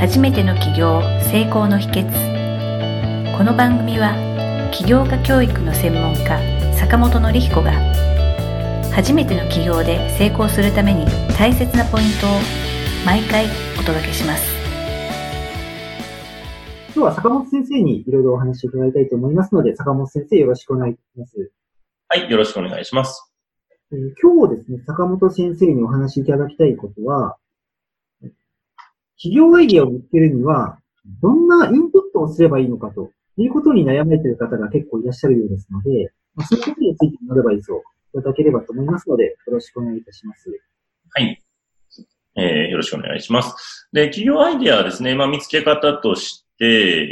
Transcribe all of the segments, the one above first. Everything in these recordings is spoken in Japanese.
初めての起業成功の秘訣この番組は起業家教育の専門家坂本典彦が初めての起業で成功するために大切なポイントを毎回お届けします今日は坂本先生にいろいろお話を伺いたいと思いますので、坂本先生よろしくお願いします。はい、よろしくお願いします。えー、今日ですね、坂本先生にお話しいただきたいことは、企業アイディアを見つけるには、どんなインプットをすればいいのかということに悩まれている方が結構いらっしゃるようですので、まあ、そういうことについて学ばいそういただければと思いますので、よろしくお願いいたします。はい。えー、よろしくお願いします。で、企業アイディアはですね、まあ、見つけ方として、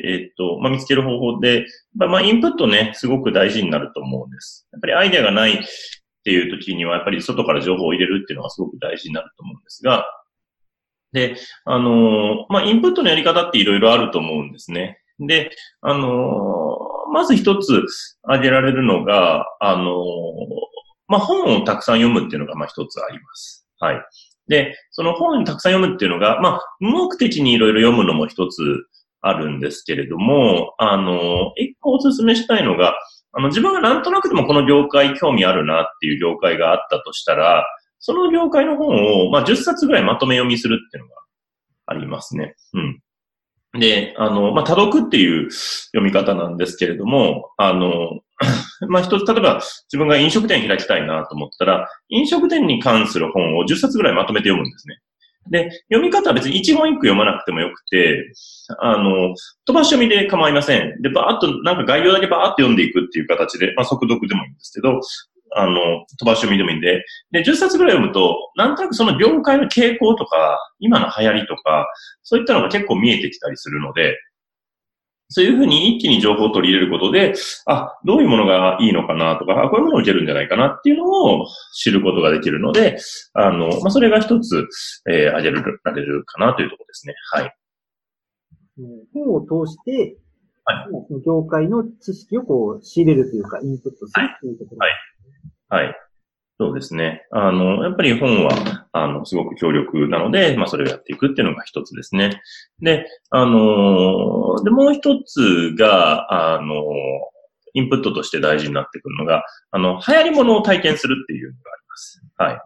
えっと、まあ、見つける方法で、まあ、インプットね、すごく大事になると思うんです。やっぱりアイディアがないっていう時には、やっぱり外から情報を入れるっていうのがすごく大事になると思うんですが、で、あの、まあ、インプットのやり方っていろいろあると思うんですね。で、あの、まず一つ挙げられるのが、あの、まあ、本をたくさん読むっていうのが、ま、一つあります。はい。で、その本をたくさん読むっていうのが、まあ、無目的にいろいろ読むのも一つあるんですけれども、あの、一個お勧めしたいのが、あの、自分がなんとなくでもこの業界興味あるなっていう業界があったとしたら、その業界の本を、まあ、10冊ぐらいまとめ読みするっていうのがありますね。うん。で、あの、まあ、多読っていう読み方なんですけれども、あの、まあ、一つ、例えば自分が飲食店開きたいなと思ったら、飲食店に関する本を10冊ぐらいまとめて読むんですね。で、読み方は別に一言一句読まなくてもよくて、あの、飛ばし読みで構いません。で、バーっと、なんか概要だけバーっと読んでいくっていう形で、まあ、速読でもいいんですけど、あの、飛ばし読みでもいいんで、で、10冊ぐらい読むと、なんとなくその業界の傾向とか、今の流行りとか、そういったのが結構見えてきたりするので、そういうふうに一気に情報を取り入れることで、あ、どういうものがいいのかなとか、あ、こういうものを受けるんじゃないかなっていうのを知ることができるので、あの、まあ、それが一つ、えー、あげられるかなというところですね。はい。本を通して、はい、業界の知識をこう仕入れるというか、インプットするというところ、はい、はいはい。そうですね。あの、やっぱり本は、あの、すごく強力なので、まあ、それをやっていくっていうのが一つですね。で、あの、で、もう一つが、あの、インプットとして大事になってくるのが、あの、流行り物を体験するっていうのがあります。はい。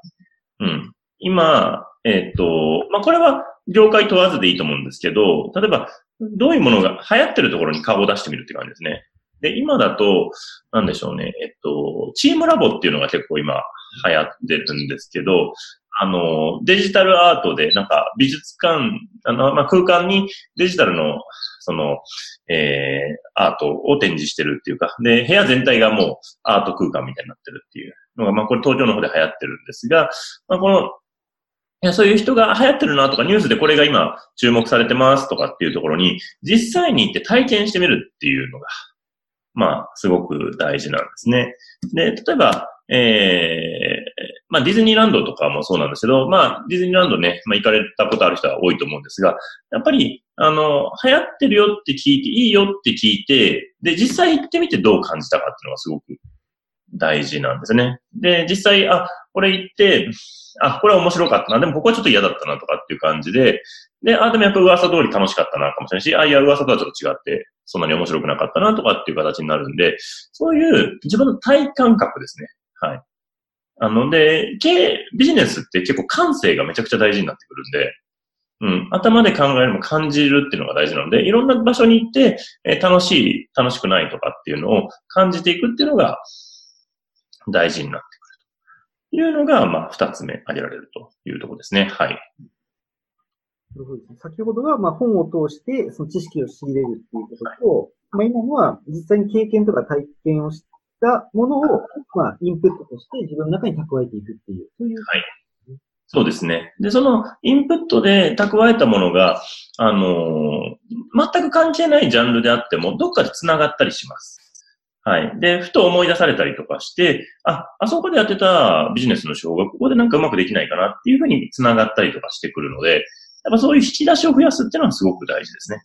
うん。今、えっ、と、まあ、これは業界問わずでいいと思うんですけど、例えば、どういうものが流行ってるところに顔を出してみるって感じですね。で、今だと、なんでしょうね、えっと、チームラボっていうのが結構今流行ってるんですけど、あの、デジタルアートで、なんか美術館、あの、まあ、空間にデジタルの、その、えー、アートを展示してるっていうか、で、部屋全体がもうアート空間みたいになってるっていうのが、まあ、これ東京の方で流行ってるんですが、まあ、この、いや、そういう人が流行ってるなとか、ニュースでこれが今注目されてますとかっていうところに、実際に行って体験してみるっていうのがまあ、すごく大事なんですね。で、例えば、えー、まあ、ディズニーランドとかもそうなんですけど、まあ、ディズニーランドね、まあ、行かれたことある人は多いと思うんですが、やっぱり、あの、流行ってるよって聞いて、いいよって聞いて、で、実際行ってみてどう感じたかっていうのがすごく大事なんですね。で、実際、あ、これ行って、あ、これは面白かったな。でもここはちょっと嫌だったなとかっていう感じで、で、あ、でもやっぱ噂通り楽しかったなかもしれないし、あ、いや、噂とはちょっと違って、そんなに面白くなかったなとかっていう形になるんで、そういう自分の体感覚ですね。はい。あの、で、経、ビジネスって結構感性がめちゃくちゃ大事になってくるんで、うん、頭で考えるも感じるっていうのが大事なので、いろんな場所に行って、えー、楽しい、楽しくないとかっていうのを感じていくっていうのが大事になってくるというのが、まあ、二つ目挙げられるというところですね。はい。先ほどは、まあ、本を通して、その知識を仕入れるっていうことと、まあ、今のは、実際に経験とか体験をしたものを、まあ、インプットとして自分の中に蓄えていくっていう、そういう。はい。そうですね。で、そのインプットで蓄えたものが、あのー、全く関係ないジャンルであっても、どっかで繋がったりします。はい。で、ふと思い出されたりとかして、あ、あそこでやってたビジネスの手法がここでなんかうまくできないかなっていうふうに繋がったりとかしてくるので、やっぱそういう引き出しを増やすっていうのはすごく大事ですね。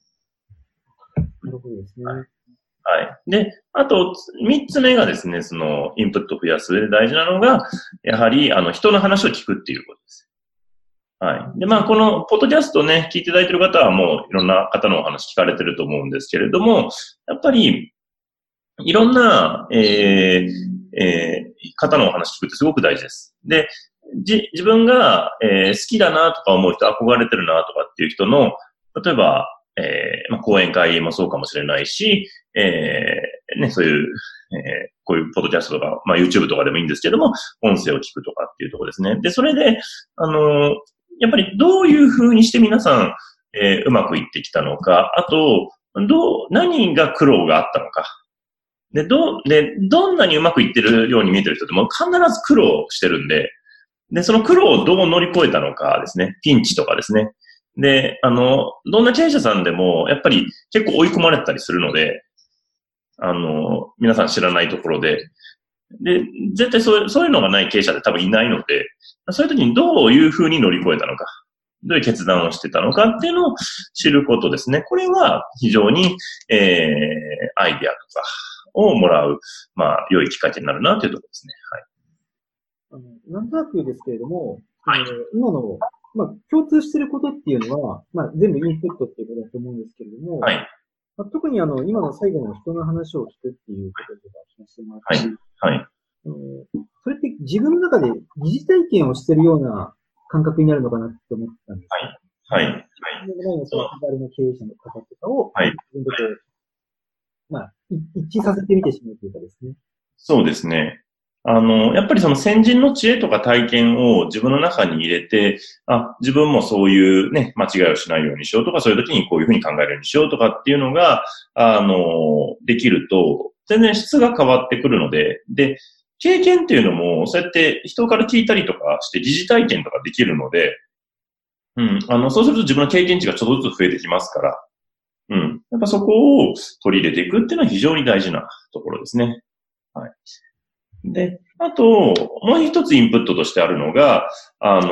なるほどですね。はい。はい。で、あと、三つ目がですね、その、インプットを増やす上で大事なのが、やはり、あの、人の話を聞くっていうことです。はい。で、まあ、この、ポッドキャストね、聞いていただいている方はもう、いろんな方のお話聞かれてると思うんですけれども、やっぱり、いろんな、えー、えー、方のお話聞くってすごく大事です。で、じ、自分が、えー、好きだなとか思う人、憧れてるなとかっていう人の、例えば、えー、まあ、講演会もそうかもしれないし、えー、ね、そういう、えー、こういうポッドキャストとか、まあ、YouTube とかでもいいんですけども、音声を聞くとかっていうところですね。で、それで、あのー、やっぱりどういう風にして皆さん、えー、うまくいってきたのか、あと、どう、何が苦労があったのか。で、ど、で、どんなにうまくいってるように見えてる人っても必ず苦労してるんで、で、その苦労をどう乗り越えたのかですね。ピンチとかですね。で、あの、どんな経営者さんでも、やっぱり結構追い込まれたりするので、あの、皆さん知らないところで、で、絶対そういう、そういうのがない経営者って多分いないので、そういう時にどういうふうに乗り越えたのか、どういう決断をしてたのかっていうのを知ることですね。これは非常に、えー、アイディアとかをもらう、まあ、良いきっかけになるなというところですね。はい。あのなんとなくですけれども、はい、今の、まあ、共通していることっていうのは、まあ、全部インプットっていうことだと思うんですけれども、はい。まあ、特にあの、今の最後の人の話を聞くっていうこととか聞かせてもらって、はい。はい。それって自分の中で疑似体験をしてるような感覚になるのかなって思ったんです。はい。はい。はい。その、の経営者の方とかを、はい。自分でこう、まあ、一致させてみてしまうというかですね。そうですね。あの、やっぱりその先人の知恵とか体験を自分の中に入れて、あ、自分もそういうね、間違いをしないようにしようとか、そういう時にこういうふうに考えるようにしようとかっていうのが、あの、できると、全然質が変わってくるので、で、経験っていうのも、そうやって人から聞いたりとかして疑似体験とかできるので、うん、あの、そうすると自分の経験値がちょっとずつ増えてきますから、うん。やっぱそこを取り入れていくっていうのは非常に大事なところですね。はい。で、あと、もう一つインプットとしてあるのが、あのー、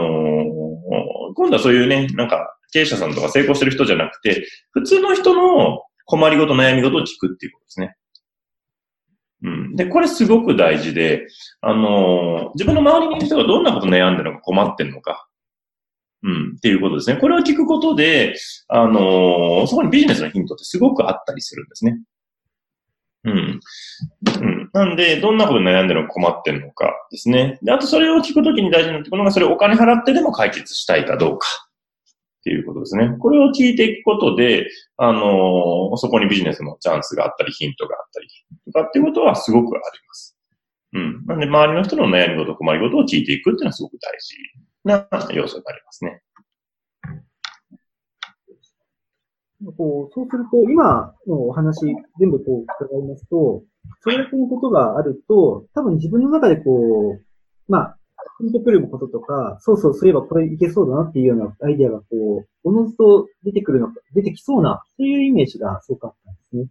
今度はそういうね、なんか、経営者さんとか成功してる人じゃなくて、普通の人の困りごと、悩み事を聞くっていうことですね。うん。で、これすごく大事で、あのー、自分の周りにいる人がどんなこと悩んでるのか困ってるのか、うん、っていうことですね。これを聞くことで、あのー、そこにビジネスのヒントってすごくあったりするんですね。うん。うん。なんで、どんなことに悩んでるのか困ってるのかですね。で、あとそれを聞くときに大事なってくるのが、それをお金払ってでも解決したいかどうか。っていうことですね。これを聞いていくことで、あのー、そこにビジネスのチャンスがあったり、ヒントがあったり、とかっていうことはすごくあります。うん。なんで、周りの人の悩み事、困り事を聞いていくっていうのはすごく大事な要素になりますね。こうそうすると、今のお話、全部こう伺いますと、それだけのことがあると、多分自分の中でこう、まあ、ピンとくることとか、そうそう、そういえばこれいけそうだなっていうようなアイデアがこう、おのずと出てくるのか、出てきそうな、そういうイメージがすごかったんですね。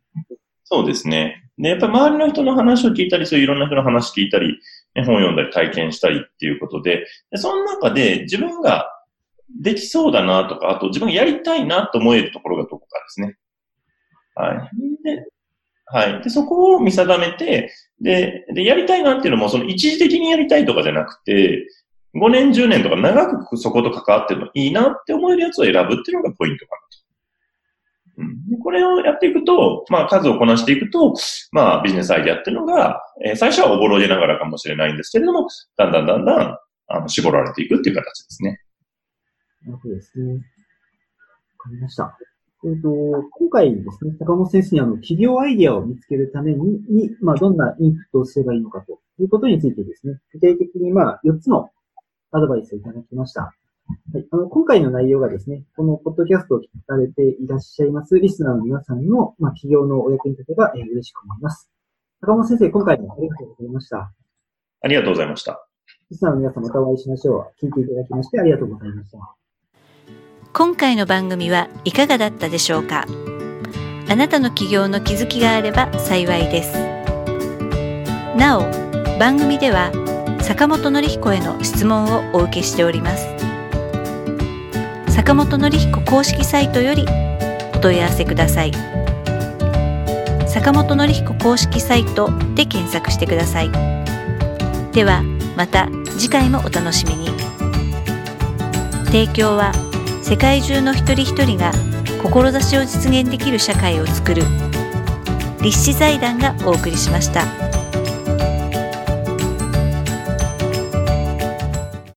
そうですね。で、やっぱり周りの人の話を聞いたり、そういういろんな人の話聞いたり、ね、本読んだり体験したりっていうことで、でその中で自分ができそうだなとか、あと自分がやりたいなと思えるところがどこかですね。はい。で、はい。で、そこを見定めて、で、で、やりたいなっていうのも、その一時的にやりたいとかじゃなくて、5年、10年とか長くそこと関わってるのいいなって思えるやつを選ぶっていうのがポイントかなと。うん、これをやっていくと、まあ数をこなしていくと、まあビジネスアイディアっていうのが、えー、最初はおぼろげながらかもしれないんですけれども、だんだんだんだん、あの、絞られていくっていう形ですね。なるほどですね。わかりました。えっ、ー、と、今回ですね、坂本先生にあの、企業アイデアを見つけるために、にまあ、どんなインプットをすればいいのかということについてですね、具体的にまあ、4つのアドバイスをいただきました。はい、あの今回の内容がですね、このポッドキャストを聞かれていらっしゃいますリスナーの皆さんの、まあ、企業のお役に立てば、えー、嬉しく思います。坂本先生、今回もありがとうございました。ありがとうございました。リスナーの皆さんまたお会いしましょう。聞いていただきましてありがとうございました。今回の番組はいかがだったでしょうか？あなたの起業の気づきがあれば幸いです。なお、番組では坂本典彦への質問をお受けしております。坂本典彦公式サイトよりお問い合わせください。坂本典彦公式サイトで検索してください。ではまた次回もお楽しみに。提供は世界中の一人一人が志を実現できる社会をつくる立志財団がお送りしました。